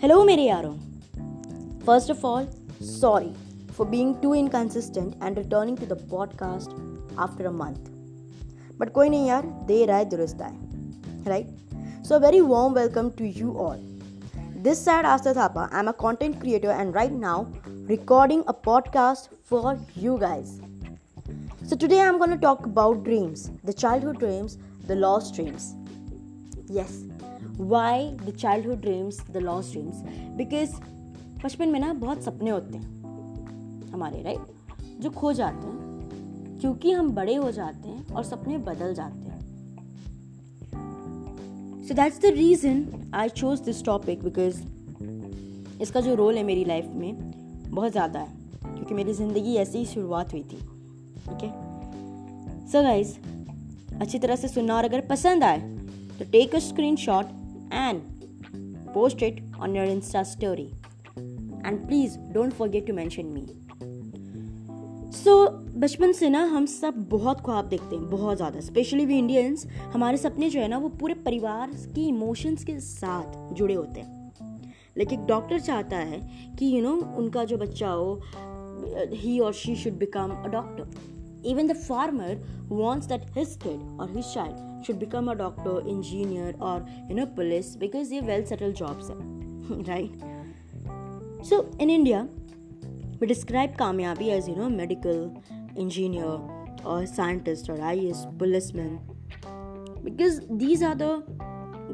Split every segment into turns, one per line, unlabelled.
Hello, मेरे यारों. First of all, sorry for being too inconsistent and returning to the podcast after a month. But कोई नहीं यार, देर आए दुरुस्त आए. Right? So a very warm welcome to you all. This side Asta Thapa, I'm a content creator and right now recording a podcast for you guys. So today I'm going to talk about dreams, the childhood dreams, the lost dreams. Yes, why the childhood dreams, the lost dreams? Because बचपन में ना बहुत सपने होते हैं हमारे right जो खो जाते हैं क्योंकि हम बड़े हो जाते हैं और सपने बदल जाते हैं। So that's the reason I chose this topic because इसका जो रोल है मेरी लाइफ में बहुत ज़्यादा है क्योंकि मेरी ज़िंदगी ऐसे ही शुरुआत हुई थी है? सो गाइज़ अच्छी तरह से सुनना और अगर पसंद आए तो take a screen shot and post it on your insta story and please don't forget to mention me so बचपन से ना हम सब बहुत ख्वाब देखते हैं बहुत ज़्यादा। स्पेशली वी इंडियंस हमारे सपने जो है ना वो पूरे परिवार की इमोशंस के साथ जुड़े होते हैं। लेकिन डॉक्टर चाहता है कि यू you नो know, उनका जो बच्चा हो ही और she should become a doctor Even the farmer wants that his kid or his child should become a doctor, engineer, or you know police because they're well settled jobs, right? So in India, we describe Kamyabi as you know medical, engineer, or scientist, or IS, policeman, because these are the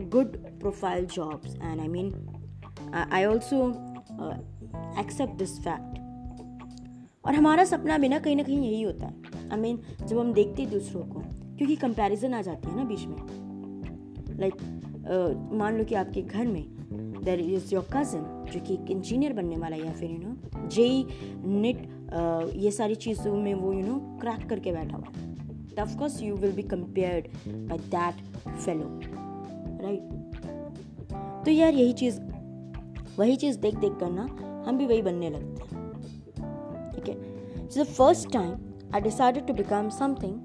good profile jobs, and I mean, I also uh, accept this fact. और हमारा सपना भी ना कहीं ना कहीं यही होता है आई मीन जब हम देखते हैं दूसरों को क्योंकि कंपैरिजन आ जाती है ना बीच में। लाइक like, मान लो कि आपके घर में देर इज़ योर कज़न जो कि एक इंजीनियर बनने वाला है या फिर यू नो जे नेट ये सारी चीज़ों में वो यू नो क्रैक करके बैठा हुआ। Of course you will be compared by that fellow right तो यार यही चीज़ वही चीज़ देख देख कर ना हम भी वही बनने लगते हैं ठीक है? So the first time I decided to become something.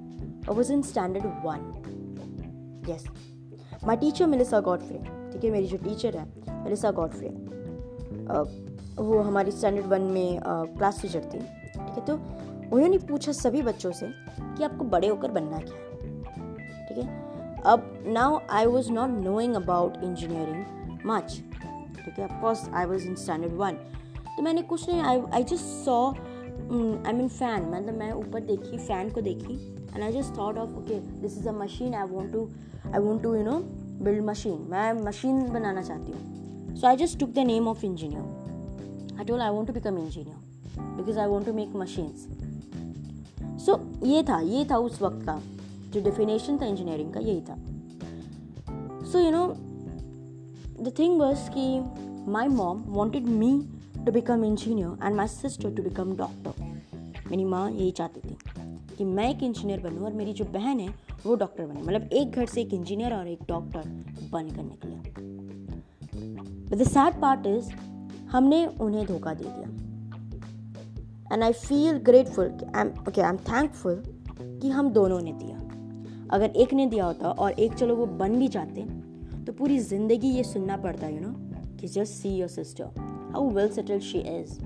I was in standard one Yes. My teacher, Melissa Godfrey. ठीक है, मेरी जो टीचर है मेलिसा गॉडफ्रे वो हमारी स्टैंडर्ड वन में क्लास टीचर थी ठीक है तो उन्होंने पूछा सभी बच्चों से कि आपको बड़े होकर बनना क्या है ठीक है अब now I was not knowing about engineering much ठीक है of course I was in standard one तो मैंने कुछ नहीं I I just saw I mean fan मतलब मैं ऊपर देखी फ़ैन को देखी and I just thought of okay this is a machine I want to I want to you know build machine मैं मशीन बनाना चाहती हूँ. So I just took the name of engineer I told I want to become engineer because I want to make machines so ये था ये था उस वक्त का, जो डेफिनेशन था इंजीनियरिंग का, यही था. So you know the thing was कि my mom wanted me to become engineer and my sister to become doctor मेरी माँ यही चाहती थी कि मैं एक इंजीनियर बनूँ और मेरी जो बहन है, वो डॉक्टर बने। मतलब एक घर से एक इंजीनियर और एक डॉक्टर बन कर निकले but the sad part is हमने उन्हें धोखा दे दिया। And I feel grateful I am thankful कि हम दोनों ने दिया। अगर एक ने दिया होता और एक चलो वो बन भी जाते तो पूरी ज़िंदगी ये सुनना पड़ता यू नो कि just see your sister how well settled she is.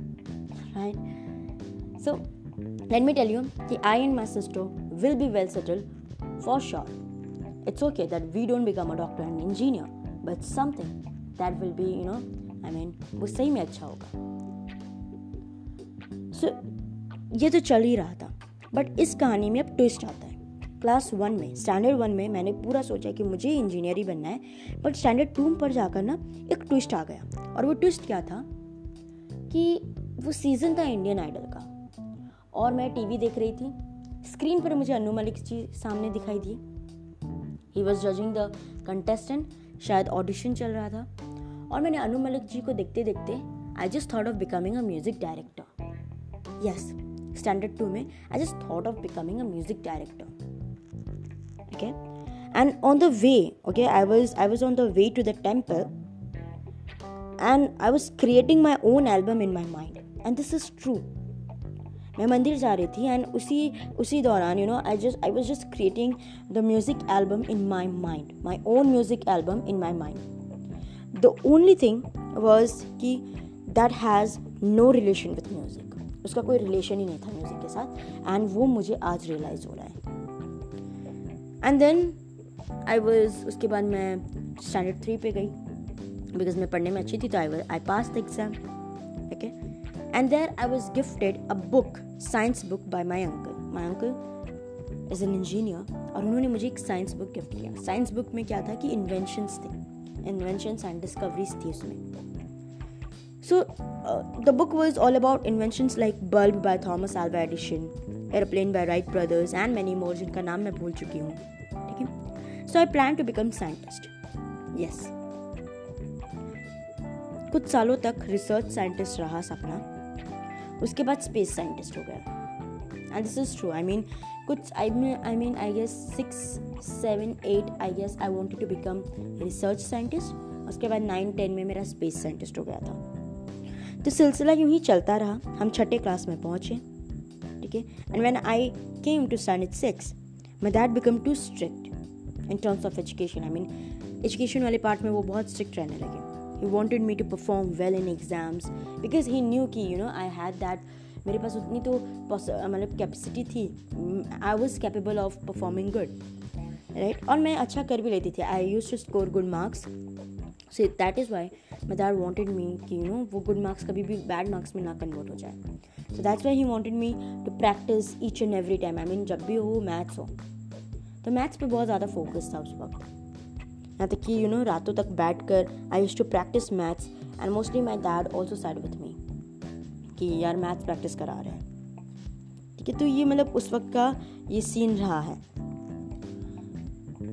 Right? So, let me tell you, I and my sister will be well settled for sure. It's okay that we don't become a doctor and engineer, but something that will be, you know, I mean, सही में अच्छा होगा सो so, ये तो चल ही रहा था but इस कहानी में अब ट्विस्ट आता है क्लास वन में स्टैंडर्ड वन में मैंने पूरा सोचा कि मुझे इंजीनियर ही बनना है बट स्टैंडर्ड टू पर जाकर ना एक ट्विस्ट आ गया और वो ट्विस्ट क्या था कि वो सीज़न था इंडियन आइडल का। और मैं टीवी देख रही थी। स्क्रीन पर मुझे अनु मलिक जी सामने दिखाई दिए। He was judging the contestant शायद ऑडिशन चल रहा था। और मैंने अनु मलिक जी को देखते देखते I just thought of becoming a music director yes standard two में I just thought of becoming a music director okay and on the way okay I was I was on the way to the temple and I was creating my own album in my mind and this is true मैं मंदिर जा रही थी and उसी उसी दौरान you know I just I was just creating the music album in my mind my own music album in my mind the only thing was कि that has no relation with music उसका कोई relation ही नहीं था music के साथ. And वो मुझे आज रियलाइज़ हो रहा है. एंड देन आई वॉज़ उसके बाद मैं स्टैंडर्ड थ्री पे गई. बिकॉज़ मैं पढ़ने में अच्छी थी तो I I pass the exam okay and there I was gifted a book science book by my uncle my uncle is an engineer और उन्होंने मुझे एक साइंस बुक गिफ्ट किया। साइंस बुक में क्या था कि इन्वेंशंस थे। इन्वेंशंस एंड डिस्कवरीज थी उसमें। So the book was all about inventions like bulb by Thomas Alva Edison aeroplane by Wright brothers and many more जिनका नाम मैं भूल चुकी हूँ, ठीक है? So I plan to become scientist yes कुछ सालों तक रिसर्च साइंटिस्ट रहा सपना। उसके बाद स्पेस साइंटिस्ट हो गया। And this is true I mean कुछ I I mean I guess six seven eight I guess I wanted to become research scientist उसके बाद नाइन टेन में मेरा स्पेस साइंटिस्ट हो गया था। तो सिलसिला यूँ ही चलता रहा। हम छठे क्लास में पहुँचे। ठीक है? And when I came to standard six my dad become too strict in terms of education I mean education वाले पार्ट में वो बहुत स्ट्रिक्ट रहने लगे। He wanted me to perform well in exams because he knew कि, you know, I had that, मेरे पास उतनी तो मतलब कैपेसिटी थी। I was capable of performing good right और मैं अच्छा कर भी लेती थी। I used to score good marks so that is why my dad wanted me कि यू नो वो गुड मार्क्स कभी भी बैड मार्क्स में ना कन्वर्ट हो जाए। So that's why he wanted me to practice each and every time I mean जब भी हो मैथ्स हो। तो मैथ्स पे बहुत ज़्यादा फोकस था उस वक्त। यहाँ तक कि यू नो रातों तक बैठ कर I used to practice maths and mostly my dad also sat with me कि यार मैथ्स प्रैक्टिस करा रहे हैं। ठीक है तो ये मतलब उस वक्त का ये सीन रहा है।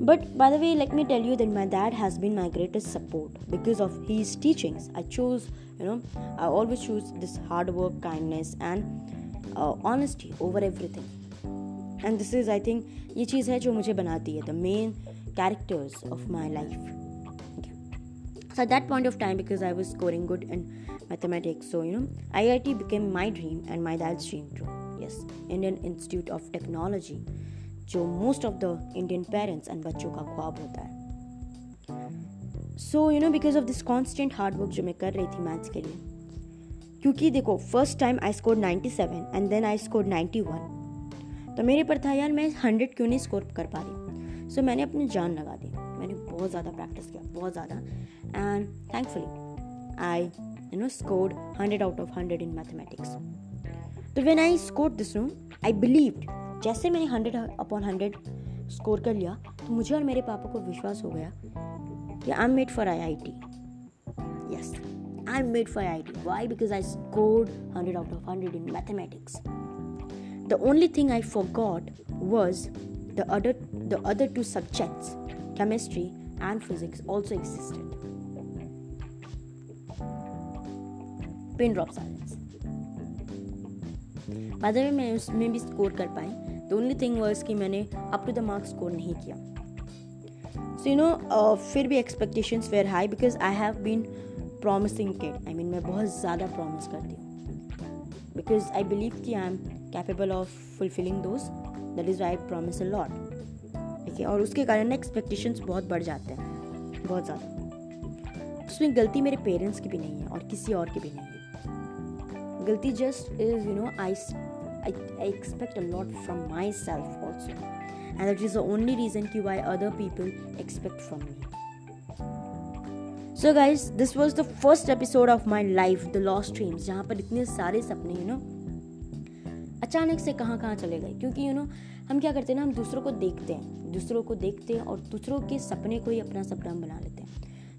But by the way let me tell you that my dad has been my greatest support because of his teachings I choose you know I always choose this hard work kindness and honesty over everything and this is I think ये चीज़ है जो मुझे बनाती है the main characters of my life So at that point of time, because I was scoring good in mathematics, so you know, IIT became my dream and my dad's dream too. Yes, Indian Institute of Technology, जो most of the Indian parents and बच्चों का ख्वाब होता है so you know because of this constant hard work जो मैं कर रही थी मैथ्स के लिए क्योंकि देखो first time I score 97 and then I score 91 तो मेरे पर था यार मैं 100 क्यों नहीं स्कोर कर पा रही सो so, मैंने अपनी जान लगा दी। मैंने बहुत ज़्यादा प्रैक्टिस किया बहुत ज़्यादा। And thankfully I you know score hundred out of hundred in mathematics तो when I score this room I believed जैसे मैंने हंड्रेड अपॉन हंड्रेड स्कोर कर लिया तो मुझे और मेरे पापा को विश्वास हो गया कि I am made for I I T yes I am made for I I T why because I score hundred out of hundred in mathematics the only thing I forgot was the other the other two subjects, chemistry and physics, also existed. Pin drop silence बाद में मैं उसमें भी score कर पाई। The only thing was कि मैंने up to the marks score नहीं किया। सो यू नो फिर भी expectations were high because I have been promising kid I mean मैं बहुत ज़्यादा प्रॉमिस करती हूँ। बिकॉज़ आई बिलीव कि I am capable of fulfilling those that is I promise a lot ठीक है और उसके कारण ना एक्सपेक्टेशंस बहुत बढ़ जाते हैं, बहुत ज़्यादा। उसमें गलती मेरे पेरेंट्स की भी नहीं है और किसी और की भी नहीं है। गलती just is you know I I expect a lot from myself also and that is the only reason की why other people expect from me so guys this was the first episode of my life the lost dreams जहाँ पर इतने सारे सपने you know अचानक से कहाँ कहाँ चले गए? क्योंकि यू नो हम क्या करते हैं ना, हम दूसरों को देखते हैं, दूसरों को देखते हैं और दूसरों के सपने को ही अपना सपना बना लेते हैं।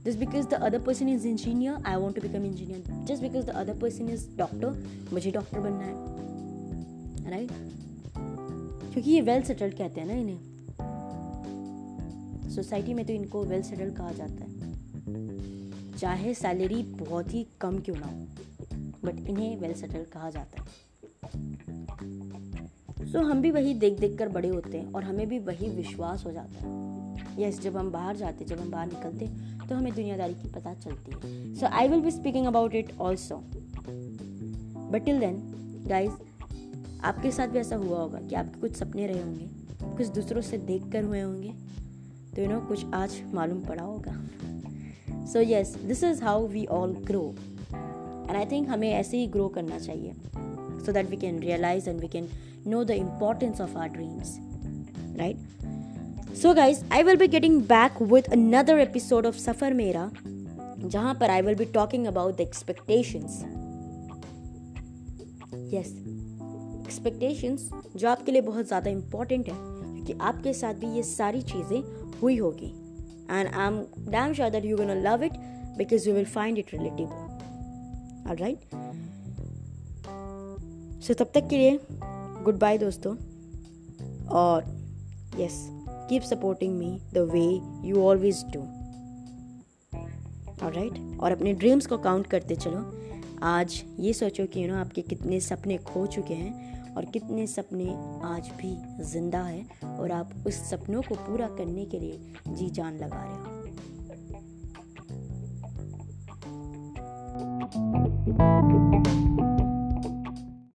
Just because the other person is engineer, i want to become engineer. Just because the other person is doctor, मुझे डॉक्टर बनना है। राइट क्योंकि ये वेल सेटल्ड कहते हैं ना इन्हें। सोसाइटी में तो इनको वेल सेटल्ड कहा जाता है। चाहे सैलरी बहुत ही कम क्यों ना हो बट इन्हें वेल सेटल्ड कहा जाता है। सो हम भी वही देख देख कर बड़े होते हैं और हमें भी वही विश्वास हो जाता है। यस जब हम बाहर जाते जब हम बाहर निकलते तो हमें दुनियादारी की पता चलती है। So I will be speaking about it also but till then guys आपके साथ भी ऐसा हुआ होगा कि आपके कुछ सपने रहे होंगे, कुछ दूसरों से देख कर हुए होंगे तो यू नो कुछ आज मालूम पड़ा होगा। So yes this is how we all grow and I think हमें ऐसे ही ग्रो करना चाहिए। so that we can realise and we can know the importance of our dreams right so guys I will be getting back with another episode of Safar Mera जहां पर I will be talking about the expectations yes expectations जो आपके लिए बहुत ज़्यादा important है क्योंकि आपके साथ भी ये सारी चीज़ें हुई होगी and I am damn sure that you gonna love it because you will find it relatable all right so तब तक के लिए गुड बाय दोस्तों। और yes keep supporting me the way you always do right और अपने dreams को count करते चलो। आज ये सोचो कि यू नो आपके कितने सपने खो चुके हैं और कितने सपने आज भी ज़िंदा है और आप उस सपनों को पूरा करने के लिए जी जान लगा रहे हो।